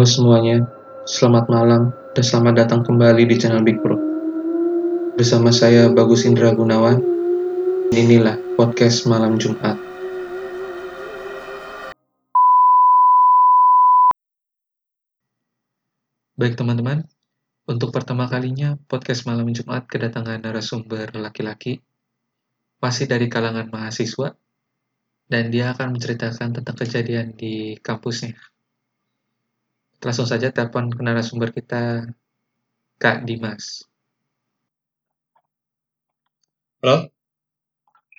Halo semuanya, selamat malam dan selamat datang kembali di channel Big Bro. Bersama saya Bagus Indra Gunawan. Inilah podcast malam Jumat. Baik teman-teman, untuk pertama kalinya podcast malam Jumat kedatangan narasumber laki-laki, masih dari kalangan mahasiswa, dan dia akan menceritakan tentang kejadian di kampusnya. Langsung saja telepon ke narasumber kita, Kak Dimas. Halo,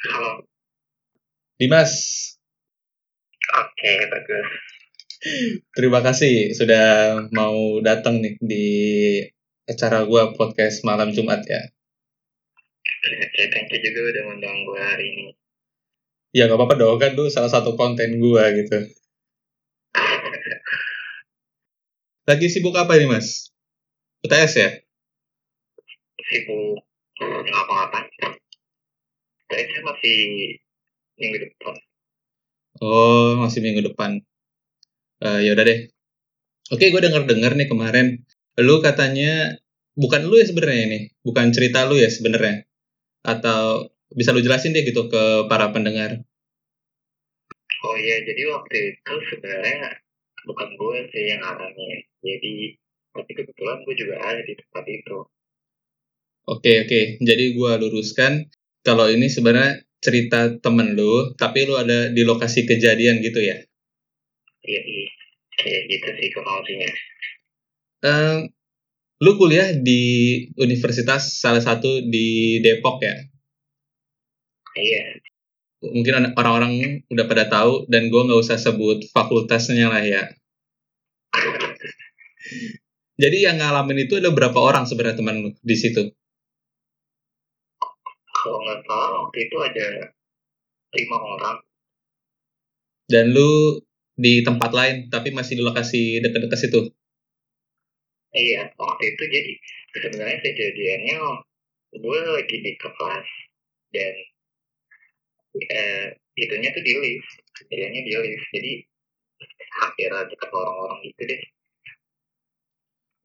Halo. Dimas. Oke, bagus. Terima kasih sudah mau datang nih di acara gua podcast malam Jumat ya. Oke, thank you juga udah ngundang gue hari ini. Ya nggak apa-apa dong kan lu salah satu konten gua gitu. Lagi sibuk apa ini mas? UTS ya? Sibuk ngapa-ngapain? Kayaknya masih minggu depan. Oh masih minggu depan. Eh ya udah deh. Oke gue denger dengar nih kemarin. Lu katanya bukan lu ya sebenarnya ini, bukan cerita lu ya sebenarnya. Atau bisa lu jelasin deh gitu ke para pendengar. Oh iya, jadi waktu itu sebenarnya bukan gue sih yang alami. Jadi, tapi kebetulan gue juga ada di tempat itu. Oke oke, jadi gua luruskan kalau ini sebenarnya cerita temen lu, tapi lu ada di lokasi kejadian gitu ya. Iya, iya. Kayak gitu sih kronologinya. Eh, lu kuliah di universitas salah satu di Depok ya. Iya, Mungkin an- orang-orang udah pada tahu dan gua nggak usah sebut fakultasnya lah ya. Jadi yang ngalamin itu ada berapa orang sebenarnya teman di situ? kalau nggak salah waktu itu ada lima orang. Dan lu di tempat lain tapi masih di lokasi dekat-dekat situ. Iya, waktu itu jadi sebenarnya kejadiannya gue lagi di kelas dan eh, itunya tuh di lift, kejadiannya di lift, jadi hampir dekat orang-orang gitu deh.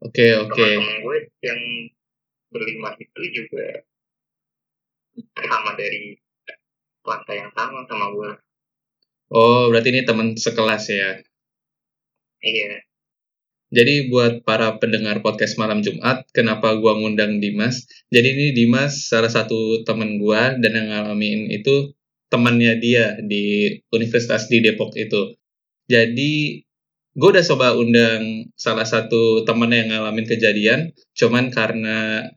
Oke oke. Teman-teman gue yang berlima itu juga sama dari lantai yang sama sama gue. Oh berarti ini teman sekelas ya. Iya, Jadi buat para pendengar podcast malam Jumat, kenapa gua ngundang Dimas? Jadi ini Dimas salah satu teman gua dan yang ngalamin itu temannya dia di universitas di Depok itu. Jadi gue udah coba undang salah satu temen yang ngalamin kejadian, cuman karena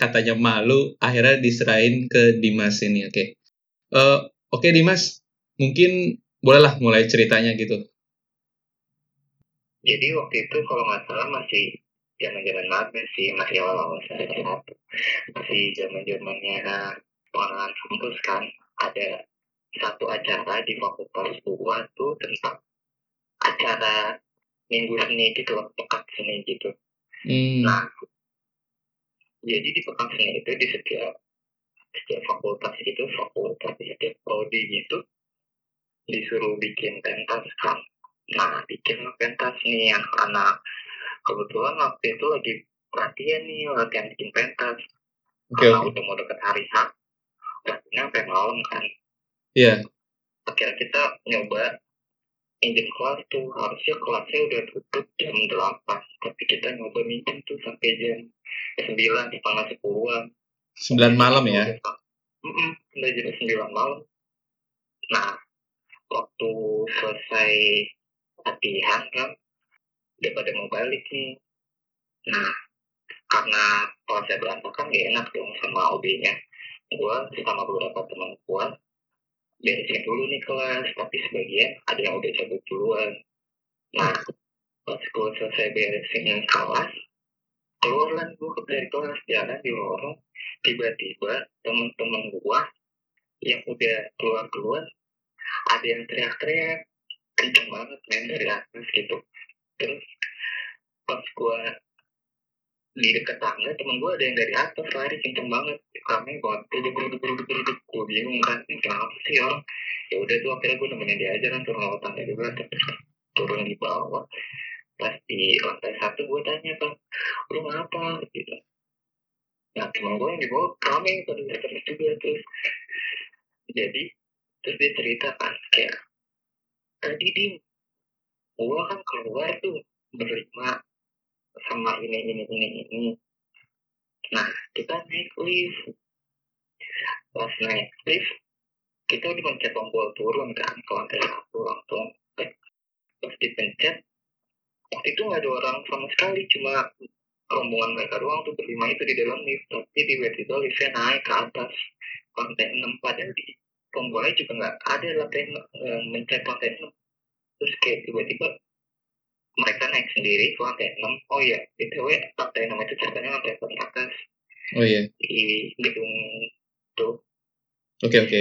katanya malu, akhirnya diserahin ke Dimas ini. Oke, Eh, oke Dimas, mungkin bolehlah mulai ceritanya gitu. jadi waktu itu kalau nggak salah masih zaman-zaman banget sih, masih awal-awal satu. Masih zaman-zamannya pengenalan kampus kan, ada satu acara di fakultas gua tuh tentang acara minggu seni gitu loh, pekan seni gitu. Hmm, Nah, jadi di pekan seni itu di setiap setiap fakultas itu, fakultas di setiap prodi gitu, disuruh bikin pentas kan. Nah, bikin pentas nih anak-anak. Kebetulan waktu itu lagi latihan nih, latihan bikin pentas. oke Karena oke. udah mau deket hari H, latihannya sampai malam kan. Iya, Akhirnya kita nyoba minjem kelas tuh, harusnya kelasnya udah tutup jam 8. Tapi kita nyoba minjem tuh sampai jam 9, setengah 10-an. 9 malam ya. Mm udah jam 9 malam. Nah, waktu selesai latihan kan, udah pada mau balik nih. Nah, karena kelasnya berantakan gak enak dong sama OB-nya. Gue sama beberapa teman gue beresin dulu nih kelas, tapi sebagian ada yang udah cabut duluan. Nah, pas gue selesai beresin kelas, keluarlah gue dari kelas jalan di lorong, tiba-tiba temen-temen gue yang udah keluar duluan, ada yang teriak-teriak, kenceng banget main dari atas gitu. Terus pas gue di dekat tangga temen gue ada yang dari atas lari kenceng banget kami banget duduk duduk duduk duduk gue bingung kan kenapa sih orang ya udah tuh akhirnya gue nemenin dia aja kan turun lewat tangga juga terus turun di bawah. Pas di lantai satu gue tanya kan lu ngapa? Gitu. Nah teman gue yang di bawah rame pada terus juga terus jadi terus dia cerita kan kayak tadi dim gue kan keluar tuh berlima sama ini ini ini ini. Nah kita naik lift pas naik lift kita udah mencet tombol turun kan ke lantai satu langsung terus dipencet. Waktu itu nggak ada orang sama sekali cuma rombongan mereka doang tuh berlima itu di dalam lift tapi tiba-tiba liftnya naik ke atas lantai enam padahal di tombolnya juga nggak ada lantai eh, mencet lantai enam. Terus kayak tiba-tiba mereka naik sendiri ke lantai enam. Oh iya btw lantai enam itu ceritanya lantai paling atas. Oh iya. di gedung tuh Oke oke.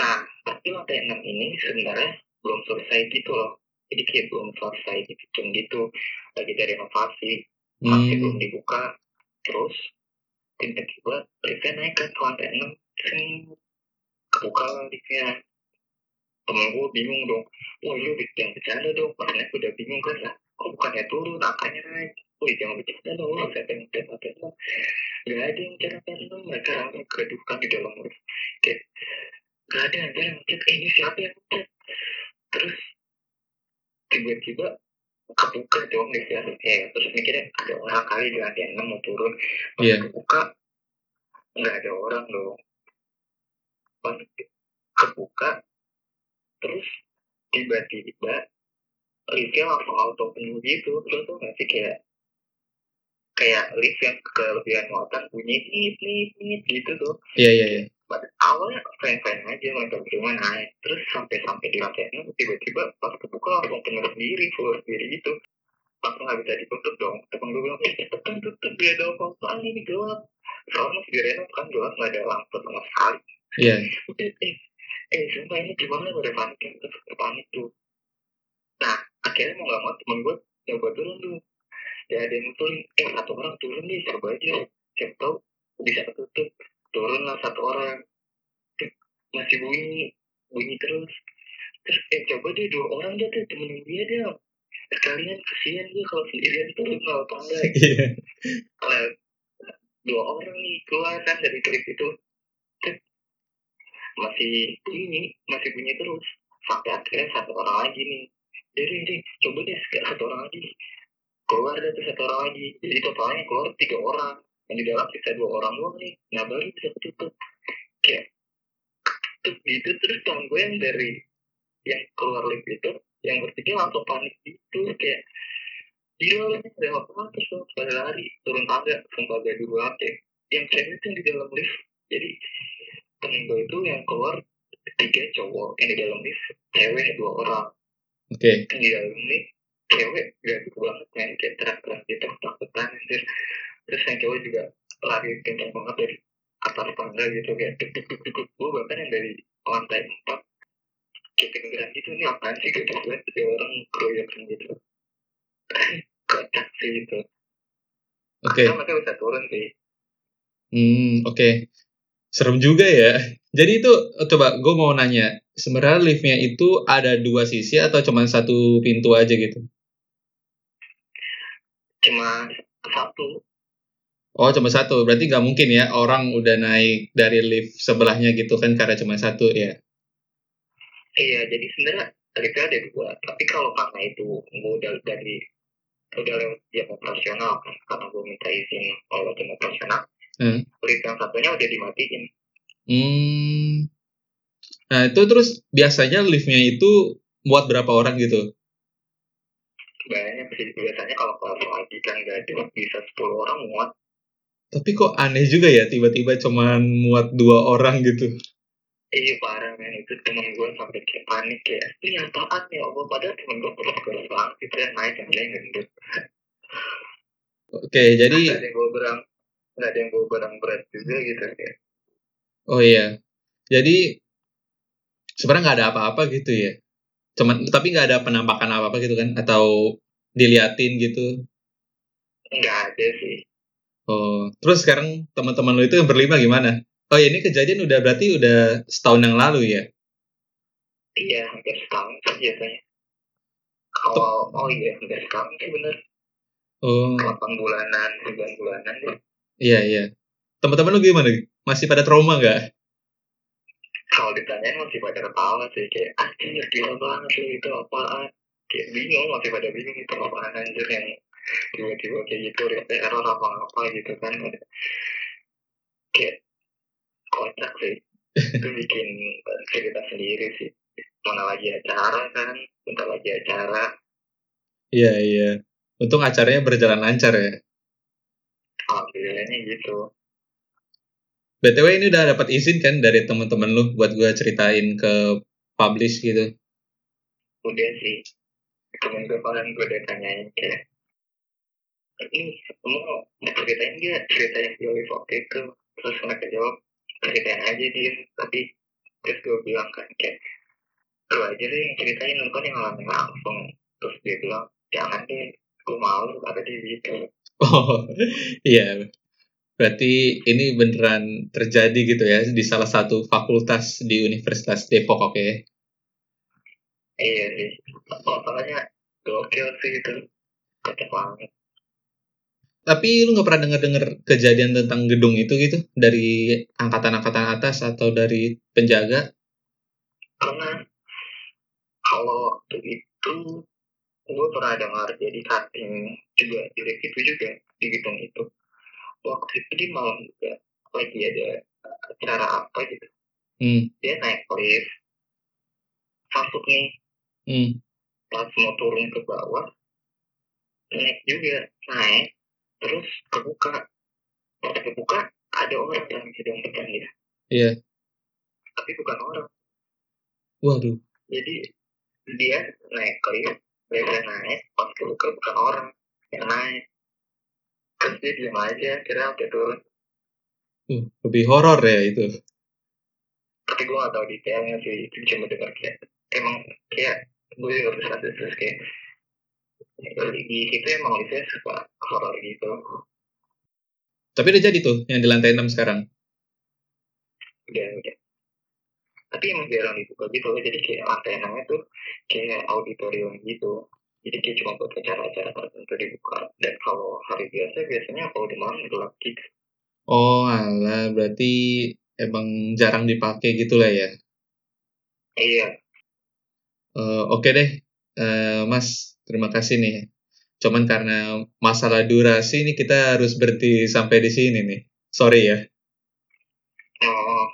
Nah, tapi lantai 6 ini sebenarnya belum selesai gitu loh. Jadi kayak belum selesai dibikin gitu. Lagi dari renovasi, masih belum Hmm. dibuka. Terus, tiba-tiba liftnya naik ke lantai 6. Sing, kebuka liftnya. Temen gue bingung dong. Wah, lu yang bercanda dong. Makanya gue udah bingung kan lah. Kok bukannya turun, angkanya naik. Wih, jangan bercanda. Saya pengen lihat lantai 6. Gak ada yang lantai 6. Mereka langsung kedudukan di dalam lift. Kayak, gak ada yang yang ngecek eh ini siapa yang ngecek terus tiba-tiba kebuka dong nih ya eh, terus mikirnya ada orang kali di lantai enam mau turun pas Iya. kebuka nggak ada orang dong pas kebuka terus tiba-tiba liftnya langsung auto penuh gitu terus tuh nggak sih kayak kayak lift yang kelebihan muatan bunyi nip nip nip gitu tuh. Iya iya iya. awalnya fine-fine aja mereka berdua naik terus sampai-sampai di lantai enam tiba-tiba pas kebuka langsung penuh sendiri full sendiri gitu. Langsung nggak bisa ditutup dong. Temen gue bilang eh cepetan tutup dia ada apa ini gelap. Soalnya di renov kan gelap nggak ada lampu sama sekali. Iya. udah eh eh sumpah ini gimana gue udah panik terus panik tuh. Nah akhirnya mau nggak mau temen gue coba turun tuh ya ada yang turun eh satu orang turun nih coba aja siapa tahu bisa ketutup. Turun lah satu orang. Masih bunyi bunyi terus. Terus eh coba deh dua orang dia tuh temenin dia dia sekalian kesian dia kalau sendirian turun nggak tangga Iya. kalau dua orang nih keluar kan dari trip itu masih bunyi masih bunyi terus. Sampai akhirnya satu orang lagi nih. Jadi ini coba deh satu orang lagi keluar tuh satu orang lagi. Jadi totalnya keluar tiga orang. Yang di dalam sisa dua orang doang nih. Nah baru bisa ketutup. Kayak ketutup gitu. Terus temen gue yang dari yang keluar lift itu yang bertiga langsung panik gitu. Kayak gila udah apa? Terus langsung pada lari. Turun tangga sumpah gak dulu aja yang cewek itu yang di dalam lift. Jadi temen gue itu yang keluar tiga cowok yang di dalam lift. Cewek dua orang. Oke. yang di dalam lift cewek gitu banget main kayak teriak-teriak gitu ketakutan anjir terus yang cowok juga lari kencang banget dari atas tangga gitu kayak tuk tuk tuk gue bahkan yang dari lantai empat kayak kedengeran gitu ini apaan sih gitu gue tiga orang keroyokan gitu kocak sih itu Oke. Nah, mereka bisa turun sih Hmm, oke. Serem juga ya. Jadi itu coba gue mau nanya, sebenarnya liftnya itu ada dua sisi atau cuma satu pintu aja gitu? Cuma satu Oh, cuma satu. Berarti nggak mungkin ya orang udah naik dari lift sebelahnya gitu kan karena cuma satu ya. iya jadi sebenarnya liftnya ada dua tapi kalau karena itu gue udah dari udah lewat jam operasional kan karena gue minta izin lewat jam operasional Hmm. lift yang satunya udah dimatiin Hmm. Nah, itu terus biasanya liftnya itu muat berapa orang gitu? Sih biasanya kalau kelas lagi kan ada bisa 10 orang muat Tapi kok aneh juga ya tiba-tiba cuman muat dua orang gitu. iya parah men itu temen gue sampai kayak panik kayak ini apaan ya Allah padahal temen gue terus terus banget itu yang naik yang lain gendut Oke, jadi nggak ada yang gue berang nggak ada yang gue barang berat juga gitu kayak oh iya. Jadi sebenarnya nggak ada apa-apa gitu ya. Cuman tapi nggak ada penampakan apa-apa gitu kan atau diliatin gitu. nggak ada sih Oh, terus sekarang teman-teman lu itu yang berlima gimana? Oh, ini kejadian udah berarti udah setahun yang lalu ya? iya hampir setahun biasanya Kalau oh iya udah sekarang sih bener Oh, 8 bulanan 9 bulanan deh. iya iya. Teman-teman lu gimana? Masih pada trauma nggak? Kalau ditanyain masih pada ketawa sih kayak anjir gila banget sih itu apaan. Kayak bingung masih pada bingung itu apaan anjir yang tiba-tiba kayak gitu ada error apa apa gitu kan kayak kocak sih itu bikin cerita sendiri sih mana lagi acara kan bentar lagi acara Iya iya. Untung acaranya berjalan lancar ya. alhamdulillahnya gitu BTW ini udah dapat izin kan dari teman-teman lu buat gua ceritain ke publish gitu. udah sih temen gue kemarin gue udah tanyain kayak ini mau ceritain dia cerita yang di Olive Oke itu? Terus mereka jawab ceritain aja dia. Tapi terus gue bilang kan kayak lu aja deh yang ceritain lu kan yang ngalamin langsung. Terus dia bilang jangan deh gue malu kata dia gitu. Oh iya. Berarti ini beneran terjadi gitu ya di salah satu fakultas di Universitas Depok oke? Iya sih masalahnya gokil sih itu. Kocak banget. Tapi lu nggak pernah denger-denger kejadian tentang gedung itu gitu? Dari angkatan-angkatan atas atau dari penjaga? karena kalau waktu itu gue pernah dengar jadi cutting juga direct itu juga di gedung itu. Waktu itu di malam juga lagi ada acara apa gitu. Hmm, dia naik lift masuk nih hmm, pas mau turun ke bawah naik juga naik terus kebuka pas kebuka ada orang dalam gedung depan dia iya. tapi bukan orang Waduh. jadi dia naik ke lift liftnya naik pas kebuka bukan orang yang naik terus dia diam aja kira sampai turun Uh, lebih horor ya itu. tapi gue gak tau detailnya sih itu cuma dengar kayak emang kayak gue juga bisa terus kayak di situ emang liftnya suka horor gitu. Tapi udah jadi tuh yang di lantai 6 sekarang. udah udah. Tapi emang jarang dibuka gitu loh jadi kayak lantai enamnya tuh kayak auditorium gitu. Jadi kayak cuma buat acara-acara tertentu dibuka. Dan kalau hari biasa biasanya kalau di malam gelap gitu. Oh, alah, berarti emang jarang dipakai gitu lah ya. iya Eh, Oke deh, Eh, Mas, terima kasih nih. Cuman karena masalah durasi nih kita harus berhenti sampai di sini nih. Sorry ya. oh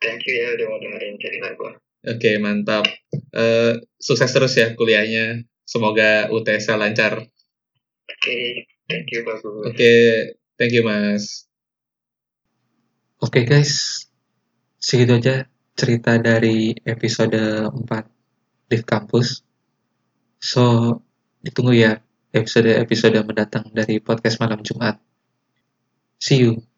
thank you ya udah mau dengerin cerita gue Oke, mantap. Eh, sukses terus ya kuliahnya. Semoga UTS lancar. oke thank you bagus Oke, thank you Mas. Oke guys, segitu aja cerita dari episode 4 Live Campus. So, ditunggu ya episode-episode mendatang dari podcast malam Jumat. See you.